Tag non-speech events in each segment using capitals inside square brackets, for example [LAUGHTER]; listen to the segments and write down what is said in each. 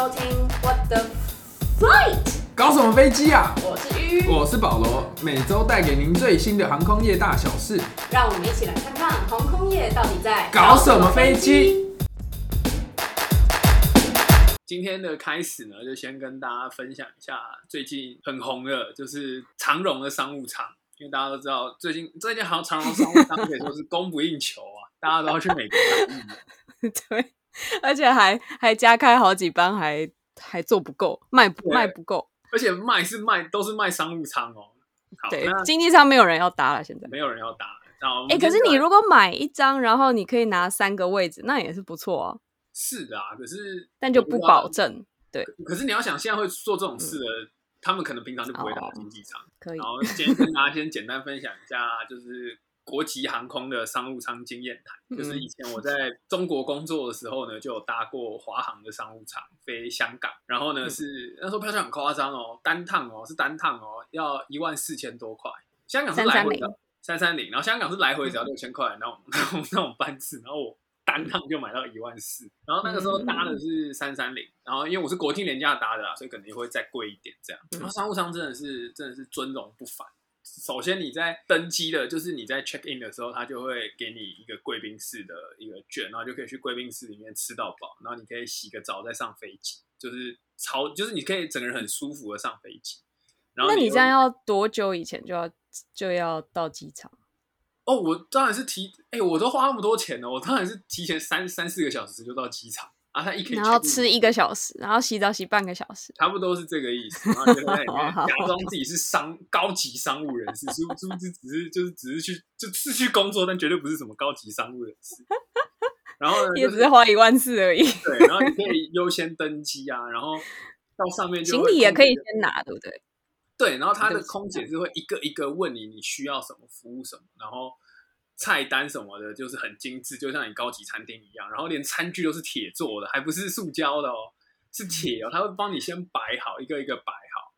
收听 What the Flight，搞什么飞机啊？我是鱼，我是保罗，每周带给您最新的航空业大小事。让我们一起来看看航空业到底在搞什么飞机。今天的开始呢，就先跟大家分享一下最近很红的，就是长荣的商务舱。因为大家都知道，最近最近好像长荣商务舱可以说是供不应求啊，大家都要去美国打疫 [LAUGHS] 对，而且还还加开好几班，还还做不够，卖不对卖不够。而且卖是卖都是卖商务舱哦。好，对那，经济舱没有人要搭了，现在。没有人要搭。哎、可是你如果买一张，然后你可以拿三个位置，那也是不错啊，是的啊，可是但就不保证。对可是你要想，现在会做这种事的，他们可能平常就不会打哦经济舱。可以然，后今天跟大家先简单分享一下，就是国际航空的商务舱经验谈。嗯就是以前我在中国工作的时候呢，就有搭过华航的商务舱飞香港，然后呢嗯是那时候票价很夸张哦，单趟哦是单趟哦要一万四千多块，香港是来回的三三零，然后香港是来回只要六千块那种 [LAUGHS] 那种那种班次，然后我。单趟就买到一万四，然后那个时候搭的是三三零，然后因为我是国庆廉价搭的啦，所以可能会再贵一点这样。然后商务舱真的是真的是尊荣不凡。首先你在登机的，就是你在 check in 的时候，他就会给你一个贵宾室的一个券，然后就可以去贵宾室里面吃到饱，然后你可以洗个澡再上飞机，就是超就是你可以整个人很舒服的上飞机。然后又那你这样要多久以前就要就要到机场？哦，我当然是提，哎、我都花那么多钱了，我当然是提前三三四个小时就到机场啊，他一可以然后吃一个小时，然后洗澡洗半个小时。差不多是这个意思，然后就在里面假装自己是商高级商务人士，殊殊不知只是就是只是去就是去工作，但绝对不是什么高级商务人士。然后呢，也就是只是花一万四而已，对，然后你可以优先登机啊，然后到上面就行李也可以先拿，对不对？对，然后他的空姐是会一个一个问你你需要什么服务什么，然后菜单什么的，就是很精致，就像你高级餐厅一样，然后连餐具都是铁做的，还不是塑胶的哦，是铁哦，他会帮你先摆好，一个一个摆好，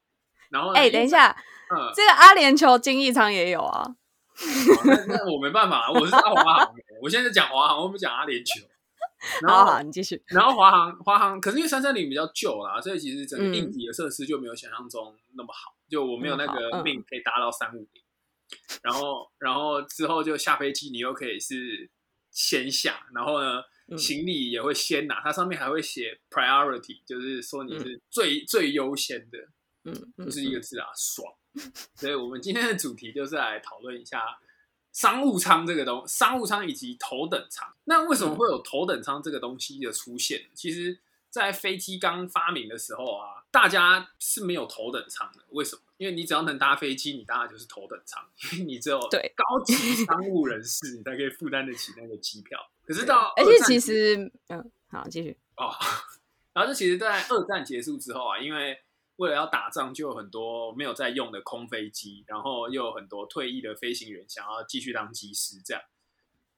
然后呢哎、等一，下，嗯，这个阿联酋经济舱也有啊。好那那我没办法，我是搭华航的，我现在讲华航，我不讲阿联酋。然后好好，你继续。然后华航华航，可是因为三三零比较旧啦，所以其实整个嗯硬体的设施就没有想象中那么好，就我没有那个命可以达到三五零。然后然后之后就下飞机，你又可以是先下，然后呢嗯行李也会先拿，它上面还会写 priority，就是说你是最、最优先的，嗯，嗯就是一个字啊，爽。[LAUGHS] 所以我们今天的主题就是来讨论一下商务舱这个东，商务舱以及头等舱。那为什么会有头等舱这个东西的出现？其实，在飞机刚发明的时候啊，大家是没有头等舱的。为什么？因为你只要能搭飞机，你搭的就是头等舱，因为你只有对高级商务人士，你才可以负担得起那个机票。可是到而且其实，嗯，好，继续。哦，然后这其实，在二战结束之后啊，因为为了要打仗，就有很多没有在用的空飞机，然后又有很多退役的飞行员想要继续当机师，这样，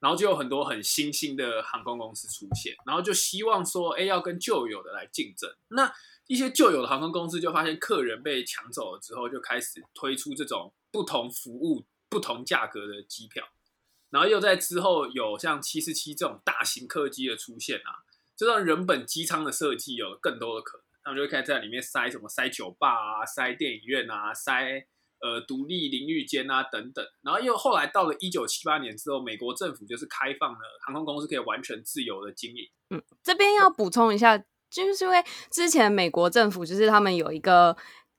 然后就有很多很新兴的航空公司出现，然后就希望说，哎，要跟旧有的来竞争。那一些旧有的航空公司就发现客人被抢走了之后，就开始推出这种不同服务、不同价格的机票。然后又在之后有像七四七这种大型客机的出现啊，就让人本机舱的设计有了更多的可能。他们就会开始在里面塞什么塞酒吧啊、塞电影院啊、塞呃独立淋浴间啊等等。然后又后来到了一九七八年之后，美国政府就是开放了航空公司可以完全自由的经营。这边要补充一下，就是因为之前美国政府就是他们有一个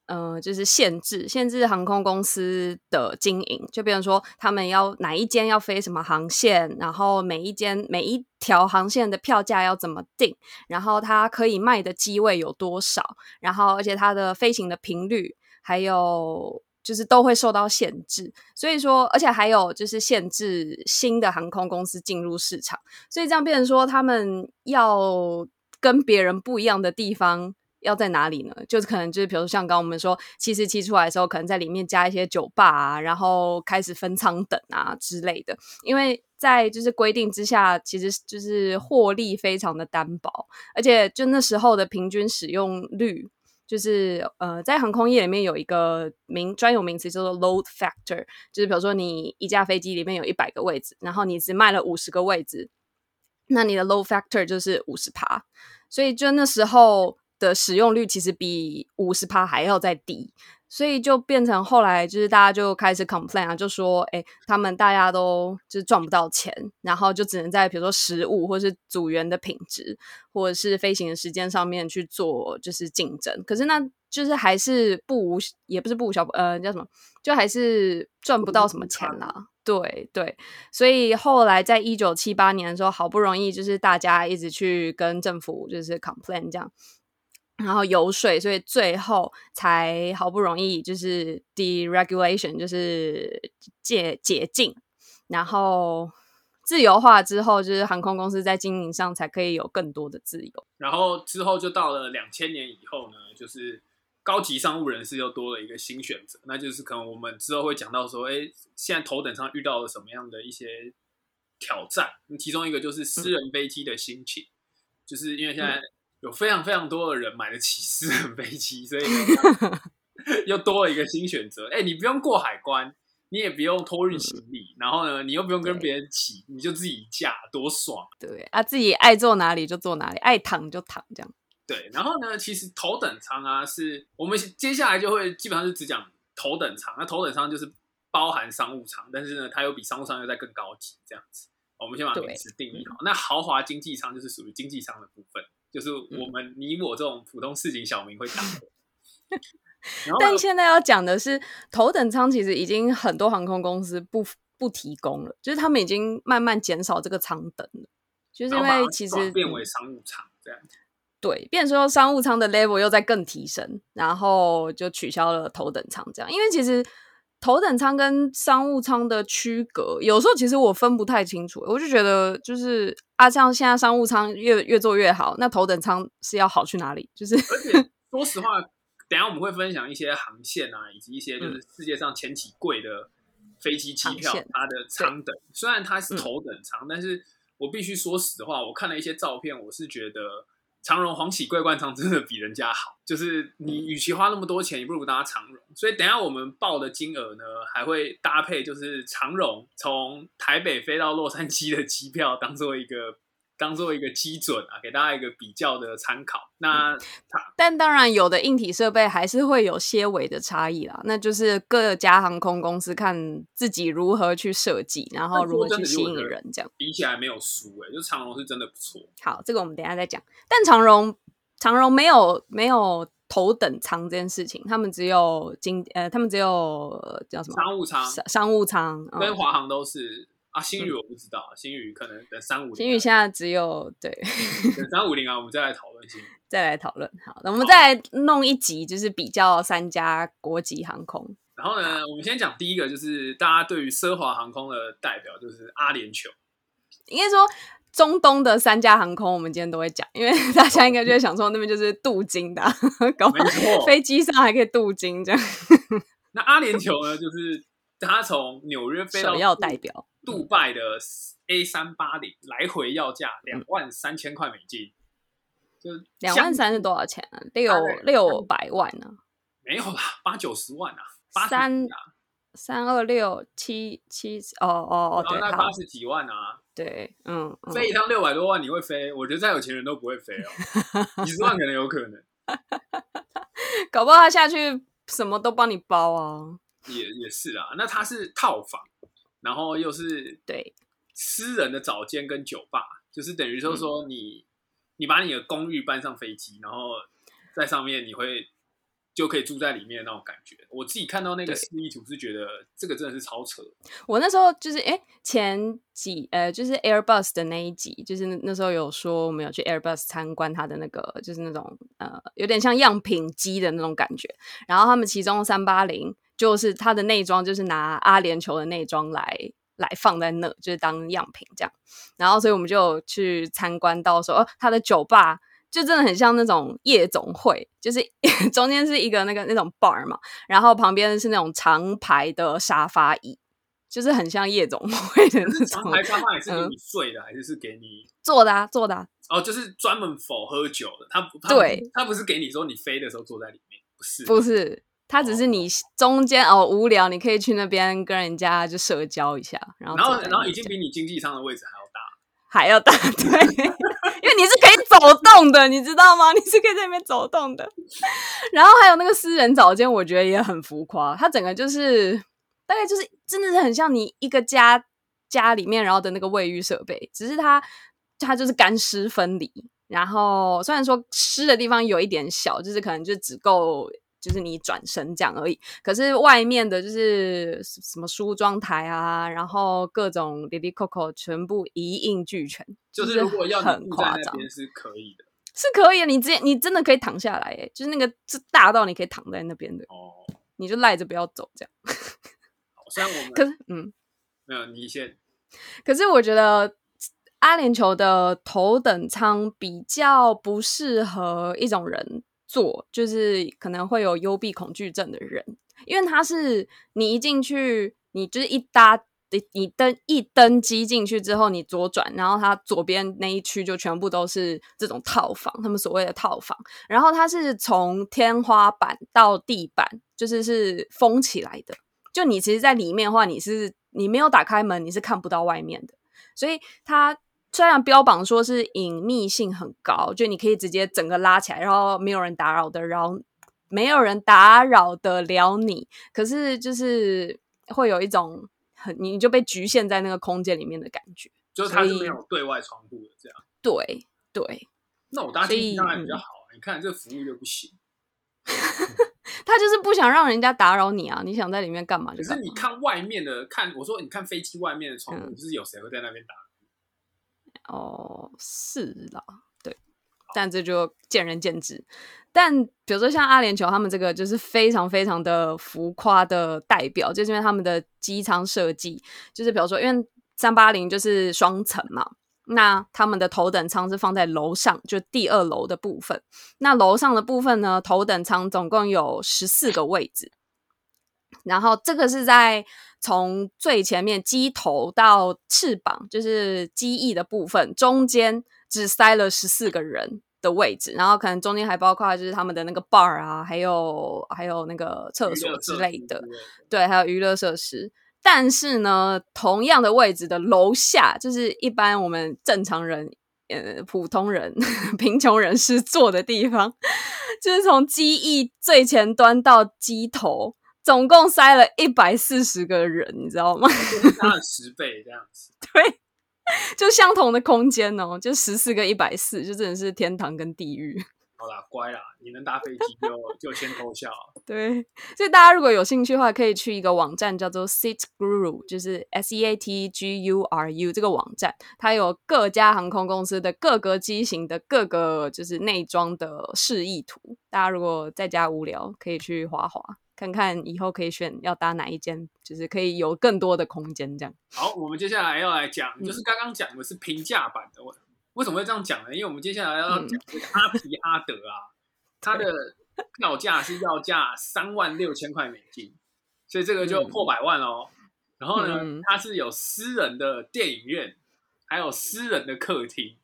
呃，就是限制限制航空公司的经营，就比如说他们要哪一间要飞什么航线，然后每一间每一条航线的票价要怎么定，然后它可以卖的机位有多少，然后而且它的飞行的频率还有。就是都会受到限制，所以说，而且还有就是限制新的航空公司进入市场，所以这样变成说，他们要跟别人不一样的地方要在哪里呢？就是可能就是比如说像刚刚我们说七十七出来的时候，可能在里面加一些酒吧啊，然后开始分仓等啊之类的，因为。在就是规定之下，其实就是获利非常的单薄，而且就那时候的平均使用率，就是呃，在航空业里面有一个名专有名词叫做 load factor，就是比如说你一架飞机里面有一百个位置，然后你只卖了五十个位置，那你的 load factor 就是五十趴，所以就那时候。的使用率其实比五十趴还要再低。所以就变成后来就是大家就开始 complain 啊，就说哎，他们大家都就是赚不到钱，然后就只能在比如说食物或是组员的品质或者是飞行的时间上面去做就是竞争。可是那就是还是不无也不是不无小呃叫什么，就还是赚不到什么钱啦。对对，所以后来在一九七八年的时候，好不容易就是大家一直去跟政府就是 complain 这样。然后游说，所以最后才好不容易就是 deregulation，就是解解禁，然后自由化之后，就是航空公司在经营上才可以有更多的自由。然后之后就到了两千年以后呢，就是高级商务人士又多了一个新选择，那就是可能我们之后会讲到说，哎，现在头等舱遇到了什么样的一些挑战？其中一个就是私人飞机的兴起，就是因为现在。有非常非常多的人买得起私人飞机，所以又 [LAUGHS] 多了一个新选择。哎，你不用过海关，你也不用托运行李，然后呢，你又不用跟别人挤，你就自己驾，多爽！对啊，自己爱坐哪里就坐哪里，爱躺就躺，这样。对，然后呢，其实头等舱啊，是我们接下来就会基本上是只讲头等舱。那头等舱就是包含商务舱，但是呢，它又比商务舱又再更高级，这样子。我们先把名词定义好。那豪华经济舱就是属于经济舱的部分。就是我们你我这种普通市井小民会打的，[LAUGHS] 但现在要讲的是头等舱，其实已经很多航空公司不不提供了，就是他们已经慢慢减少这个舱等了，就是因为其实变为商务舱这样子，对，变说商务舱的 level 又在更提升，然后就取消了头等舱这样，因为其实。头等舱跟商务舱的区隔，有时候其实我分不太清楚。我就觉得，就是啊，像现在商务舱越越做越好，那头等舱是要好去哪里？就是，而且 [LAUGHS] 说实话，等下我们会分享一些航线啊，以及一些就是世界上前几贵的飞机机票，它的舱等。虽然它是头等舱，但是我必须说实话，我看了一些照片，我是觉得。长荣黄喜桂冠仓真的比人家好，就是你与其花那么多钱，你不如搭长荣。所以等下我们报的金额呢，还会搭配就是长荣从台北飞到洛杉矶的机票，当做一个。当做一个基准啊，给大家一个比较的参考。那但当然，有的硬体设备还是会有些微的差异啦。那就是各家航空公司看自己如何去设计，然后如何去吸引人，这样比起来没有输哎，就长荣是真的不错。好，这个我们等下再讲。但长荣长荣没有没有头等舱这件事情，他们只有经呃，他们只有叫什么商务舱，商务舱跟华航都是。啊，新宇我不知道，新宇可能等三五零。新宇现在只有对，等三五零啊，我们再来讨论新宇，[LAUGHS] 再来讨论。好，那我们再来弄一集，就是比较三家国际航空。然后呢，我们先讲第一个，就是大家对于奢华航空的代表，就是阿联酋。应该说中东的三家航空，我们今天都会讲，因为大家应该就会想说，那边就是镀金的，搞飞机上还可以镀金这样。[LAUGHS] 那阿联酋呢，就是他从纽约飞到要代表。杜拜的 A 三八零来回要价两万三千块美金，就两万三是多少钱啊？六六百万呢？没有啦，八九十万啊，三三二六七七哦哦哦，对，八十几万啊，对，嗯，飞一趟六百多万，你会飞？我觉得再有钱人都不会飞哦，[LAUGHS] 几十万可能有可能，[LAUGHS] 搞不好他下去什么都帮你包啊，也也是啊，那它是套房。然后又是对私人的早间跟酒吧，就是等于说说你你把你的公寓搬上飞机，然后在上面你会就可以住在里面那种感觉。我自己看到那个示意图是觉得这个真的是超扯。我那时候就是哎前几呃就是 Airbus 的那一集，就是那时候有说我们有去 Airbus 参观它的那个就是那种呃有点像样品机的那种感觉。然后他们其中三八零。就是他的内装，就是拿阿联酋的内装来来放在那，就是当样品这样。然后，所以我们就去参观到说，哦，他的酒吧就真的很像那种夜总会，就是 [LAUGHS] 中间是一个那个那种 bar 嘛，然后旁边是那种长排的沙发椅，就是很像夜总会的那种。长排沙发椅是给你睡的，还是是给你坐的？啊？坐的。啊。哦，就是专门否喝酒的。他对，他不是给你说你飞的时候坐在里面，不是，不是。它只是你中间哦无聊，你可以去那边跟人家就社交一下，然后然后然后已经比你经济舱的位置还要大，[LAUGHS] 还要大，对，[LAUGHS] 因为你是可以走动的，你知道吗？你是可以在那边走动的。然后还有那个私人澡间，我觉得也很浮夸，它整个就是大概就是真的是很像你一个家家里面然后的那个卫浴设备，只是它它就是干湿分离。然后虽然说湿的地方有一点小，就是可能就只够。就是你转身这样而已，可是外面的就是什么梳妆台啊，然后各种 Lily Coco 全部一应俱全，就是如果要很夸张是可以的，是可以的。你直接你真的可以躺下来，哎，就是那个是大到你可以躺在那边的哦，你就赖着不要走这样。虽然我 [LAUGHS] 们可是嗯，没有你先，可是我觉得阿联酋的头等舱比较不适合一种人。做就是可能会有幽闭恐惧症的人，因为他是你一进去，你就是一搭你登一登机进去之后，你左转，然后它左边那一区就全部都是这种套房，他们所谓的套房。然后它是从天花板到地板，就是是封起来的。就你其实，在里面的话，你是你没有打开门，你是看不到外面的。所以它。虽然标榜说是隐秘性很高，就你可以直接整个拉起来，然后没有人打扰的，然后没有人打扰得了你，可是就是会有一种很你就被局限在那个空间里面的感觉，就是它是没有对外窗户的这样。对对，那我搭飞机当然比较好啊。你看这个服务就不行，[LAUGHS] 他就是不想让人家打扰你啊！你想在里面干嘛？可是你看外面的，看我说你看飞机外面的窗户，就是有谁会在那边打？哦，是啦，对，但这就见仁见智。但比如说像阿联酋他们这个，就是非常非常的浮夸的代表，就是因为他们的机舱设计，就是比如说，因为三八零就是双层嘛，那他们的头等舱是放在楼上，就第二楼的部分。那楼上的部分呢，头等舱总共有十四个位置。然后这个是在从最前面机头到翅膀，就是机翼的部分，中间只塞了十四个人的位置，然后可能中间还包括就是他们的那个 bar 啊，还有还有那个厕所之类的，对，还有娱乐设施。但是呢，同样的位置的楼下，就是一般我们正常人、呃普通人、[LAUGHS] 贫穷人士坐的地方，[LAUGHS] 就是从机翼最前端到机头。总共塞了一百四十个人，你知道吗？差了十倍这样子。[LAUGHS] 对，就相同的空间哦，就十四个一百四，就真的是天堂跟地狱。好啦，乖啦，你能搭飞机就就先偷笑。对，所以大家如果有兴趣的话，可以去一个网站叫做 Seat Guru，就是 S E A T G U R U 这个网站，它有各家航空公司的各个机型的各个就是内装的示意图。大家如果在家无聊，可以去滑滑。看看以后可以选要搭哪一间，就是可以有更多的空间这样。好，我们接下来要来讲，就是刚刚讲的是平价版的。为什么会这样讲呢？因为我们接下来要讲这个阿皮阿德啊，它的票价是要价三万六千块美金，所以这个就破百万哦。然后呢，它是有私人的电影院，还有私人的客厅。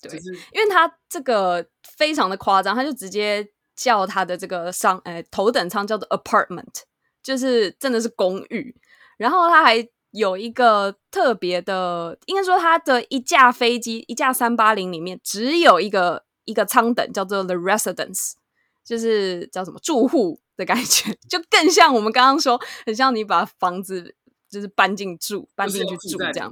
对，因为它这个非常的夸张，它就直接。叫他的这个商呃头等舱叫做 apartment，就是真的是公寓。然后他还有一个特别的，应该说他的一架飞机一架三八零里面只有一个一个舱等叫做 the residence，就是叫什么住户的感觉，[LAUGHS] 就更像我们刚刚说，很像你把房子就是搬进住搬进去住这样。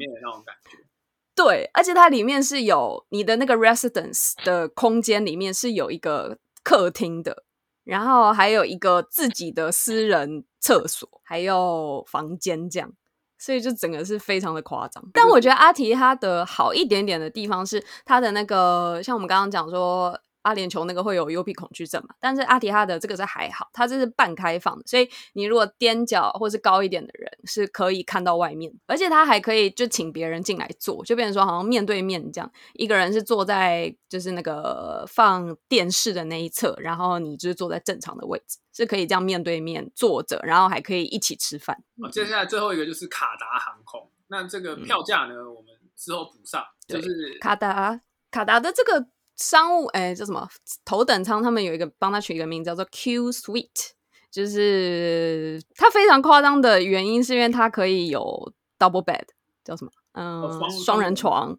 对，而且它里面是有你的那个 residence 的空间里面是有一个。客厅的，然后还有一个自己的私人厕所，还有房间这样，所以就整个是非常的夸张。但我觉得阿提他的好一点点的地方是他的那个，像我们刚刚讲说。阿联酋那个会有幽闭恐惧症嘛？但是阿提哈德这个是还好，它这是半开放的，所以你如果踮脚或是高一点的人是可以看到外面，而且它还可以就请别人进来坐，就变成说好像面对面这样，一个人是坐在就是那个放电视的那一侧，然后你就是坐在正常的位置，是可以这样面对面坐着，然后还可以一起吃饭。接下来最后一个就是卡达航空，那这个票价呢，我们之后补上，就是卡达卡达的这个。商务哎，叫什么头等舱？他们有一个帮他取一个名字叫做 Q Suite，就是它非常夸张的原因是因为它可以有 double bed，叫什么？嗯，双人床。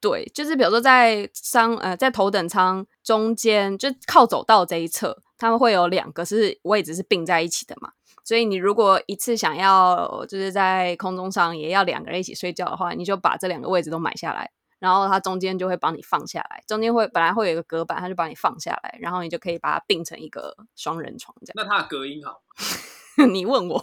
对，就是比如说在商呃在头等舱中间，就靠走道这一侧，他们会有两个是位置是并在一起的嘛。所以你如果一次想要就是在空中上也要两个人一起睡觉的话，你就把这两个位置都买下来，然后它中间就会帮你放下来，中间会本来会有一个隔板，它就帮你放下来，然后你就可以把它并成一个双人床这样。那它的隔音好吗？[LAUGHS] 你问我，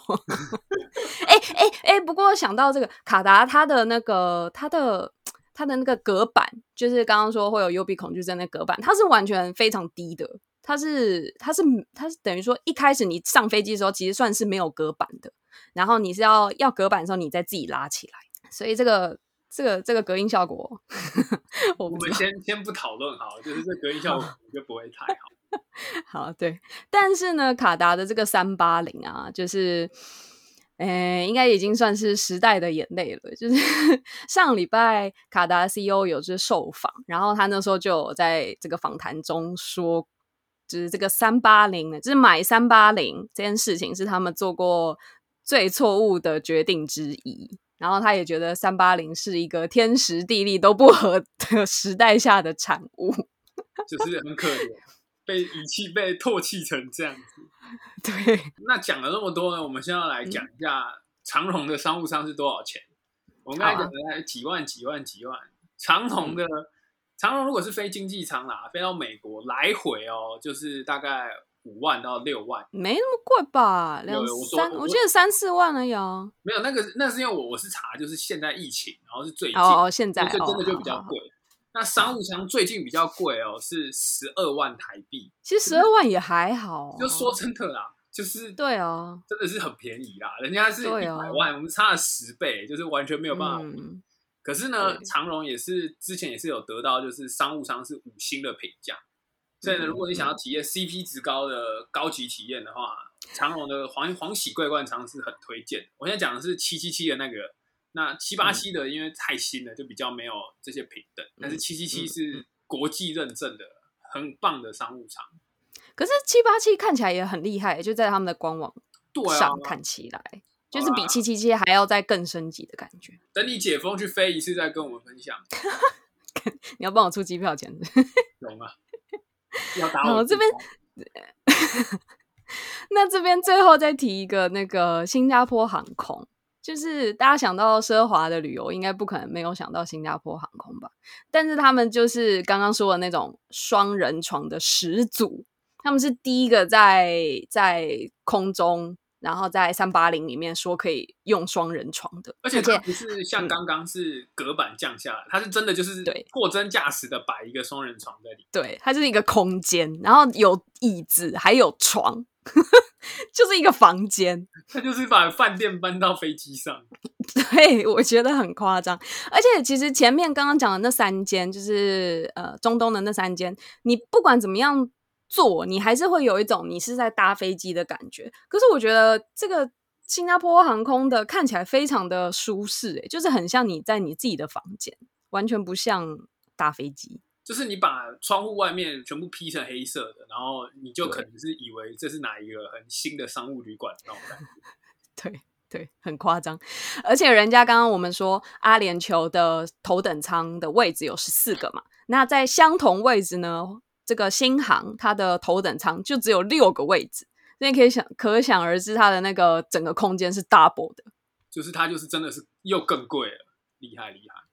哎哎哎，不过想到这个卡达，它的那个它的它的那个隔板，就是刚刚说会有幽闭恐惧症的隔板，它是完全非常低的，它是它是它是等于说一开始你上飞机的时候，其实算是没有隔板的，然后你是要要隔板的时候，你再自己拉起来，所以这个这个这个隔音效果，[LAUGHS] 我我。们先先不讨论好了，就是这隔音效果就不会太好。[LAUGHS] 好，对，但是呢，卡达的这个三八零啊，就是，呃，应该已经算是时代的眼泪了。就是 [LAUGHS] 上礼拜卡达 CEO 有就是受访，然后他那时候就有在这个访谈中说，就是这个三八零呢，就是买三八零这件事情是他们做过最错误的决定之一。然后他也觉得三八零是一个天时地利都不合的时代下的产物。[LAUGHS] 就是很可怜，被遗弃、被唾弃成这样子。对，那讲了那么多呢，我们现在要来讲一下长荣的商务舱是多少钱。我们刚才讲的几万、几万、几万。长荣的、长荣如果是飞经济舱啦，飞到美国来回哦，就是大概五万到六万。没那么贵吧？两三，我我记得三四万而已啊。没有那个，那是因为我我是查，就是现在疫情，然后是最近，哦哦，现在这真的就比较贵。那商务舱最近比较贵哦，是十二万台币。其实十二万也还好啊。就说真的啦，就是对哦，真的是很便宜啦，人家是百万，我们差了十倍，就是完全没有办法。嗯，可是呢，长荣也是之前也是有得到就是商务舱是五星的评价，所以呢，嗯如果你想要体验 CP 值高的高级体验的话，长隆的黄黄喜桂冠舱是很推荐的。我现在讲的是七七七的那个，那七八七的因为太新了，就比较没有这些平等，但是七七七嗯是国际认证的很棒的商务舱。可是七八七看起来也很厉害，就在他们的官网上，看起来，就是比七七七还要再更升级的感觉。等你解封去飞一次再跟我们分享。[LAUGHS] 你要帮我出机票钱？懂啊，要打我这边那这边最后再提一个那个新加坡航空，就是大家想到奢华的旅游，应该不可能没有想到新加坡航空吧？但是他们就是刚刚说的那种双人床的始祖，他们是第一个在在空中，然后在三八零里面说可以用双人床的，而且它不是像刚刚是隔板降下来，它是真的就是对货真价实的摆一个双人床在里面。对，它就是一个空间，然后有椅子，还有床，[LAUGHS] 就是一个房间。它就是把饭店搬到飞机上，[LAUGHS] 对，我觉得很夸张。而且其实前面刚刚讲的那三间，就是呃中东的那三间，你不管怎么样做，你还是会有一种你是在搭飞机的感觉。可是我觉得这个新加坡航空的看起来非常的舒适，诶，就是很像你在你自己的房间，完全不像搭飞机。就是你把窗户外面全部披成黑色的，然后你就可能是以为这是哪一个很新的商务旅馆那种感觉。[LAUGHS] 对对，很夸张。而且人家刚刚我们说阿联酋的头等舱的位置有十四个嘛，那在相同位置呢，这个新航它的头等舱就只有六个位置，所以可以想可想而知，它的那个整个空间是 double 的。就是它就是真的是又更贵了，厉害厉害。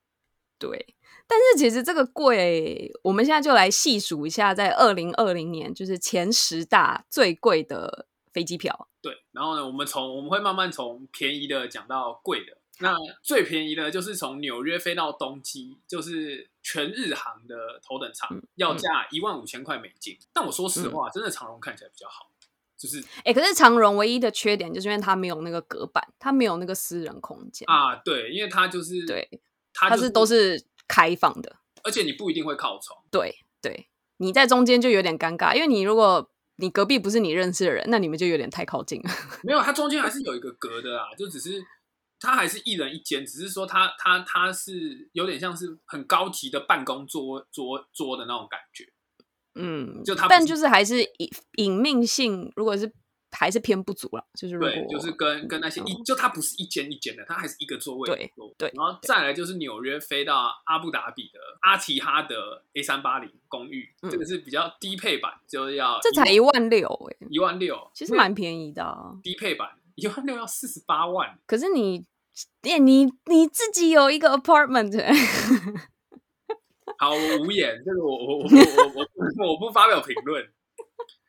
对，但是其实这个贵，我们现在就来细数一下，在二零二零年就是前十大最贵的飞机票。对，然后呢，我们从我们会慢慢从便宜的讲到贵的。那最便宜的就是从纽约飞到东京，就是全日航的头等舱，要价一万五千块美金。但我说实话，真的长荣看起来比较好，就是哎，可是长荣唯一的缺点就是因为它没有那个隔板，它没有那个私人空间。啊，对，因为它就是对，它就是它都，是开放的。而且你不一定会靠窗，对对，你在中间就有点尴尬，因为你如果你隔壁不是你认识的人，那你们就有点太靠近了。没有，它中间还是 [LAUGHS] 有一个隔的啊，就只是它还是一人一间，只是说它它它是有点像是很高级的办公桌桌桌的那种感觉。嗯，就它不是但就是还是隐隐秘性，如果是还是偏不足了。就是对，就是跟跟那些一，就它不是一间一间的，它还是一个座位对对然后再来就是纽约飞到阿布达比的阿提哈德 A 三八零公寓，嗯这个是比较低配版，就是要这才一万六哎，一万六，其实蛮便宜的、啊。低配版一万六要四十八万，可是你，哎，你你自己有一个 apartment，欸 [LAUGHS] 好，我无言，这个我我我我我我我不发表评论。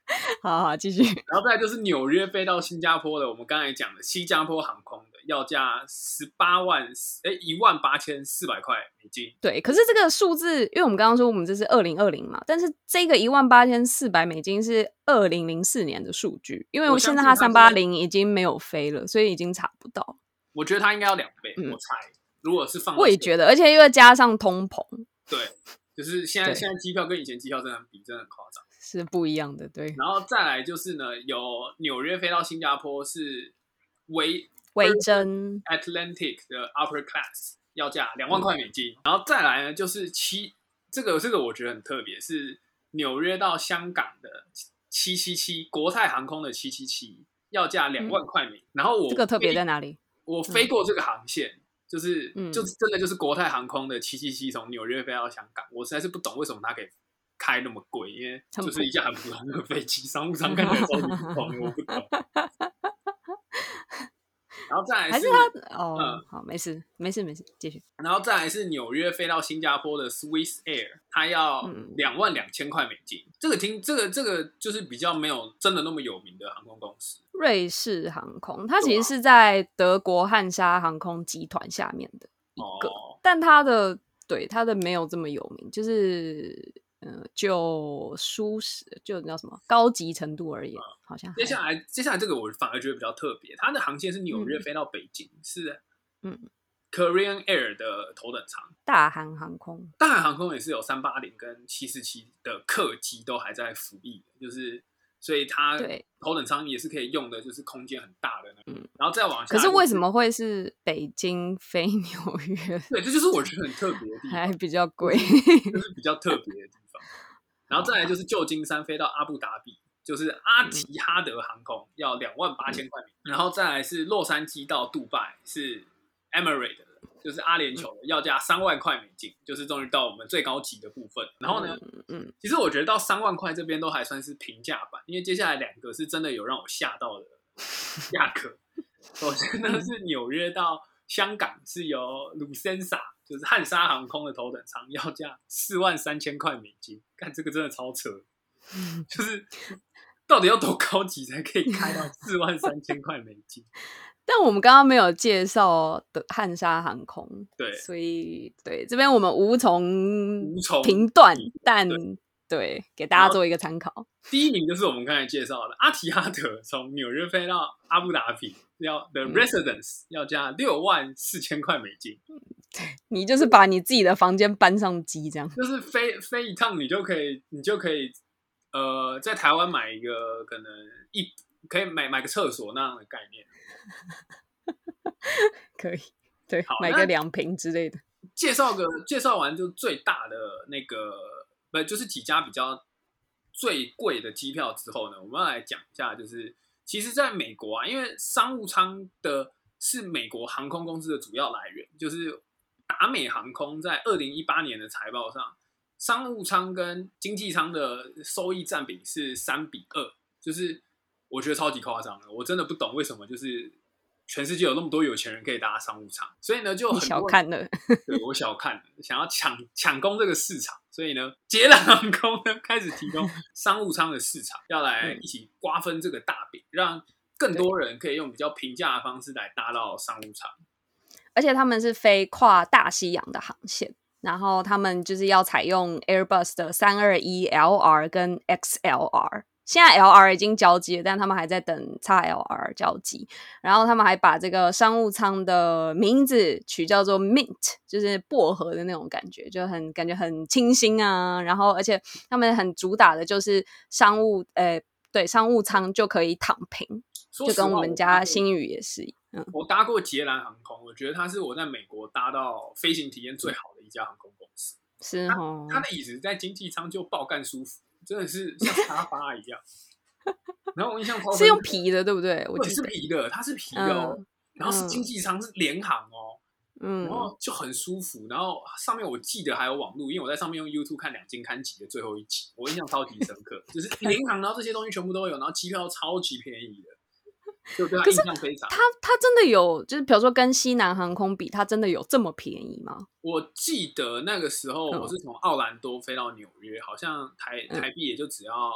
[LAUGHS] 好好继续。然后再来就是纽约飞到新加坡的，我们刚才讲的新加坡航空的，要价十八万，哎，一万八千四百块美金。对，可是这个数字，因为我们刚刚说我们这是二零二零嘛，但是这个一万八千四百美金是二零零四年的数据，因为我现在它三八零已经没有飞了，所以已经查不到。我觉得它应该要两倍，嗯我猜。如果是放我也觉得，而且又加上通膨对，就是现在对现在机票跟以前机票真的比，真的很夸张。是不一样的，对。然后再来就是呢，有纽约飞到新加坡是维微针 Atlantic 的 Upper Class，要价两万块美金。然后再来呢，就是七这个这个我觉得很特别，是纽约到香港的七七七国泰航空的七七七，要价两万块美。然后我这个特别在哪里？我飞过这个航线，就是、嗯就是真的就是国泰航空的七七七从纽约飞到香港，我实在是不懂为什么它可以开那么贵，因为就是一架很普通的飞机，商务舱看起来超级普通，我不懂。[LAUGHS] 然后再来还是他哦，嗯好，没事，没事，没事，继续。然后再来是纽约飞到新加坡的 Swiss Air，它要嗯两万两千块美金。这个听这个这个就是比较没有真的那么有名的航空公司。瑞士航空，它其实是在德国汉莎航空集团下面的一个，哦，但它的对它的没有这么有名，就是呃，就舒适就叫什么高级程度而言，好像接下来接下来这个我反而觉得比较特别，它的航线是纽约嗯飞到北京，是嗯 Korean Air 的头等舱。大韩航空，大韩航空也是有三八零跟七四七的客机都还在服役的，就是所以它对头等舱也是可以用的，就是空间很大的那种。嗯然后再往下，可是为什？么会是北京飞 [LAUGHS] 纽约对，这就是我觉得很特别的地方还，比较贵？就是比较特别的地方。然后再来就是旧金山飞到阿布达比，就是阿提哈德航空要两万八千块美金，然后再来是洛杉矶到杜拜是 Emirate 的，就是阿联酋的，要价三万块美金，就是终于到我们最高级的部分。然后呢，嗯嗯，其实我觉得到三万块这边都还算是平价版，因为接下来两个是真的有让我吓到的 [LAUGHS] 价格。首先呢是纽约到香港是由 Lucensa，就是汉莎航空的头等舱，要价四万三千块美金，看这个真的超扯，就是到底要多高级才可以开到 [LAUGHS] 四万三千块美金？但我们刚刚没有介绍的汉莎航空，对。所以对这边我们无从无从评断，但对对给大家做一个参考。第一名就是我们刚才介绍的阿提哈德，从纽约飞到阿布达比，要的嗯 Residence 要加六万四千块美金。你就是把你自己的房间搬上机，这样就是飞飞一趟，你就可以，你就可以，呃，在台湾买一个可能一可以买买个厕所那样的概念。[LAUGHS] 可以。对好，买个两瓶之类的。介绍个介绍完就最大的那个，不就是几家比较最贵的机票之后呢，我们要来讲一下，就是其实在美国啊，因为商务舱的是美国航空公司的主要来源，就是达美航空在二零一八年的财报上，商务舱跟经济舱的收益占比是三比二，就是我觉得超级夸张的，我真的不懂为什么就是。全世界有那么多有钱人可以搭商务舱，所以呢，就很小看了，[LAUGHS] 对我小看了，想要抢抢攻这个市场，所以呢，捷兰航空呢开始提供商务舱的市场，要来嗯一起瓜分这个大饼，让更多人可以用比较平价的方式来搭到商务舱。而且他们是飞跨大西洋的航线，然后他们就是要采用 Airbus 的三二一 LR 跟 XLR。现在 LR 已经交机了，但他们还在等 XLR 交机。然后他们还把这个商务舱的名字取叫做 Mint，就是薄荷的那种感觉，就很感觉很清新啊。然后而且他们很主打的就是商务，呃，对，商务舱就可以躺平，就跟我们家搭过新宇也是，嗯，我搭过捷兰航空，我觉得它是我在美国搭到飞行体验最好的一家航空公司。是哦。它的椅子在经济舱就爆干舒服，真的是像沙发一样。[LAUGHS] 然后我印象超是用皮的，对不对？我对是，皮的，它是皮的哦，嗯然后是嗯经济舱是联航哦，嗯然，后就很舒服，然后上面我记得还有网络，因为我在上面用 YouTube 看两金刊集的最后一集，我印象超级深刻，就是联航，然后这些东西全部都有，然后机票超级便宜的，就对他印象非常。它它真的有，就是比如说跟西南航空比，它真的有这么便宜吗？我记得那个时候嗯我是从奥兰多飞到纽约，好像台嗯台币也就只要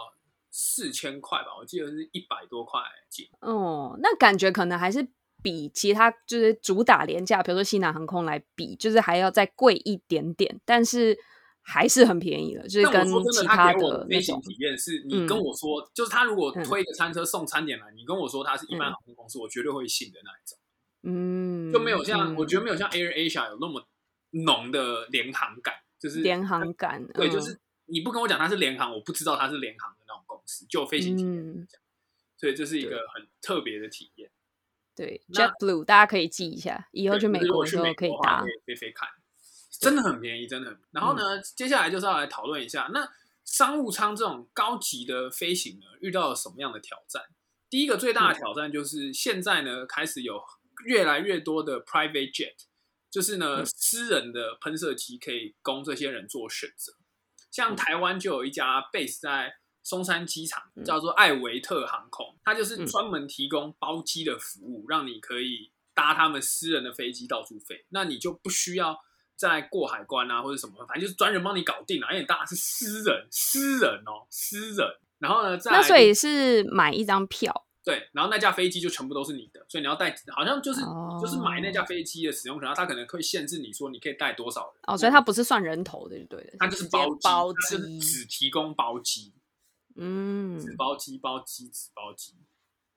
四千块吧，我记得是一百多块几。哦，那感觉可能还是比其他就是主打廉价，比如说西南航空来比，就是还要再贵一点点，但是还是很便宜的，就是跟其他的飞行种。体验是，你嗯跟我说，就是他如果嗯推一个餐车送餐点来，你跟我说他是一般嗯航空公司，我绝对会信的那一种。嗯，就没有像、我觉得得没有像 Air Asia 有那么浓的联航感，就是联航感，对，嗯就是你不跟我讲它是联航，我不知道它是联航的那种公司，就飞行体验所以这是一个很特别的体验。对那 JetBlue，大家可以记一下，以后对去美国的时候可以搭可。以飞飞看，真的很便宜，真的很。然后呢，嗯。接下来就是要来讨论一下，那商务舱这种高级的飞行呢，遇到了什么样的挑战？第一个最嗯大的挑战就是现在呢，开始有越来越多的 private jet，就是呢，嗯。私人的喷射机可以供这些人做选择。像嗯。台湾就有一家 base 在松山机场，嗯。叫做艾维特航空，它就是嗯。专门提供包机的服务，让你可以搭他们私人的飞机到处飞，那你就不需要再过海关啊或者什么，反正就是专人帮你搞定了，因为大家是私人，私人哦，私人。然后呢，再来那所以是买一张票，对，然后那架飞机就全部都是你的，所以你要带，好像就是、哦就是买那架飞机的使用权，然后它可能会限制你说你可以带多少人。哦，所以它不是算人头的，就对的，它就是包机，包它就是机，只提供包机，嗯只包机包机只包机。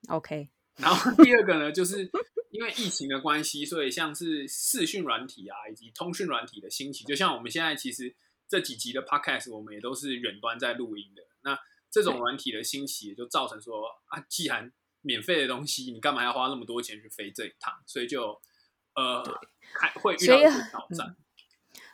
，OK，然后第二个呢，就是因为疫情的关系，所以像是视讯软体啊，以及通讯软体的兴起，就像我们现在其实这几集的 Podcast，我们也都是远端在录音的。那这种软体的兴起，也就造成说啊，既然免费的东西，你干嘛要花那么多钱去飞这一趟？所以就呃，还会遇到一些挑战。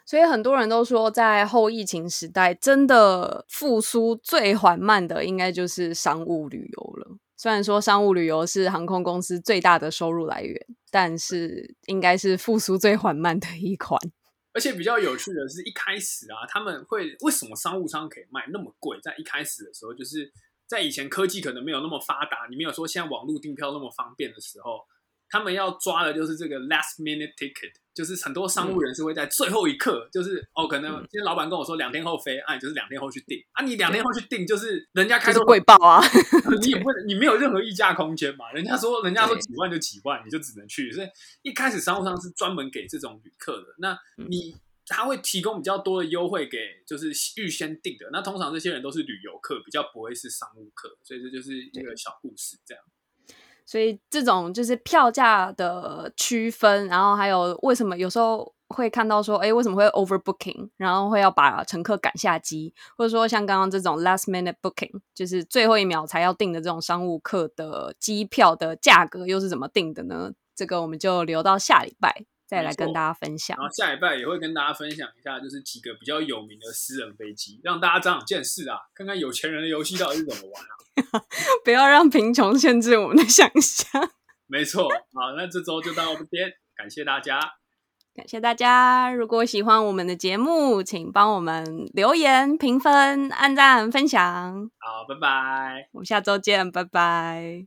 所以很多人都说，在后疫情时代，真的复苏最缓慢的，应该就是商务旅游了。虽然说商务旅游是航空公司最大的收入来源，但是应该是复苏最缓慢的一款。而且比较有趣的是，一开始啊，他们会为什么商务舱可以卖那么贵？在一开始的时候，就是在以前科技可能没有那么发达，你没有说现在网络订票那么方便的时候，他们要抓的就是这个 last minute ticket，就是很多商务人士会在最后一刻，就是哦，可能今天老板跟我说两天后飞，啊，你就是两天后去订啊，你两天后去订，就是人家开就是头贵报啊！[LAUGHS] 你也不能，你没有任何议价空间嘛。人家说，人家说几万就几万，你就只能去。所以一开始商务舱是专门给这种旅客的。那嗯你他会提供比较多的优惠给就是预先订的。那通常这些人都是旅游客，比较不会是商务客。所以这就是一个小故事，这样。所以这种就是票价的区分，然后还有为什么有时候会看到说，哎，为什么会 overbooking，然后会要把乘客赶下机，或者说像刚刚这种 last minute booking，就是最后一秒才要订的这种商务客的机票的价格又是怎么定的呢？这个我们就留到下礼拜再来跟大家分享然。后下礼拜也会跟大家分享一下，就是几个比较有名的私人飞机，让大家长长见识啊，看看有钱人的游戏到底是怎么玩啊。[LAUGHS] 不要让贫穷限制我们的想象。没错，好，那这周就到这边，感谢大家。[LAUGHS] 感谢大家！如果喜欢我们的节目，请帮我们留言、评分、按赞、分享。好，拜拜。我们下周见，拜拜。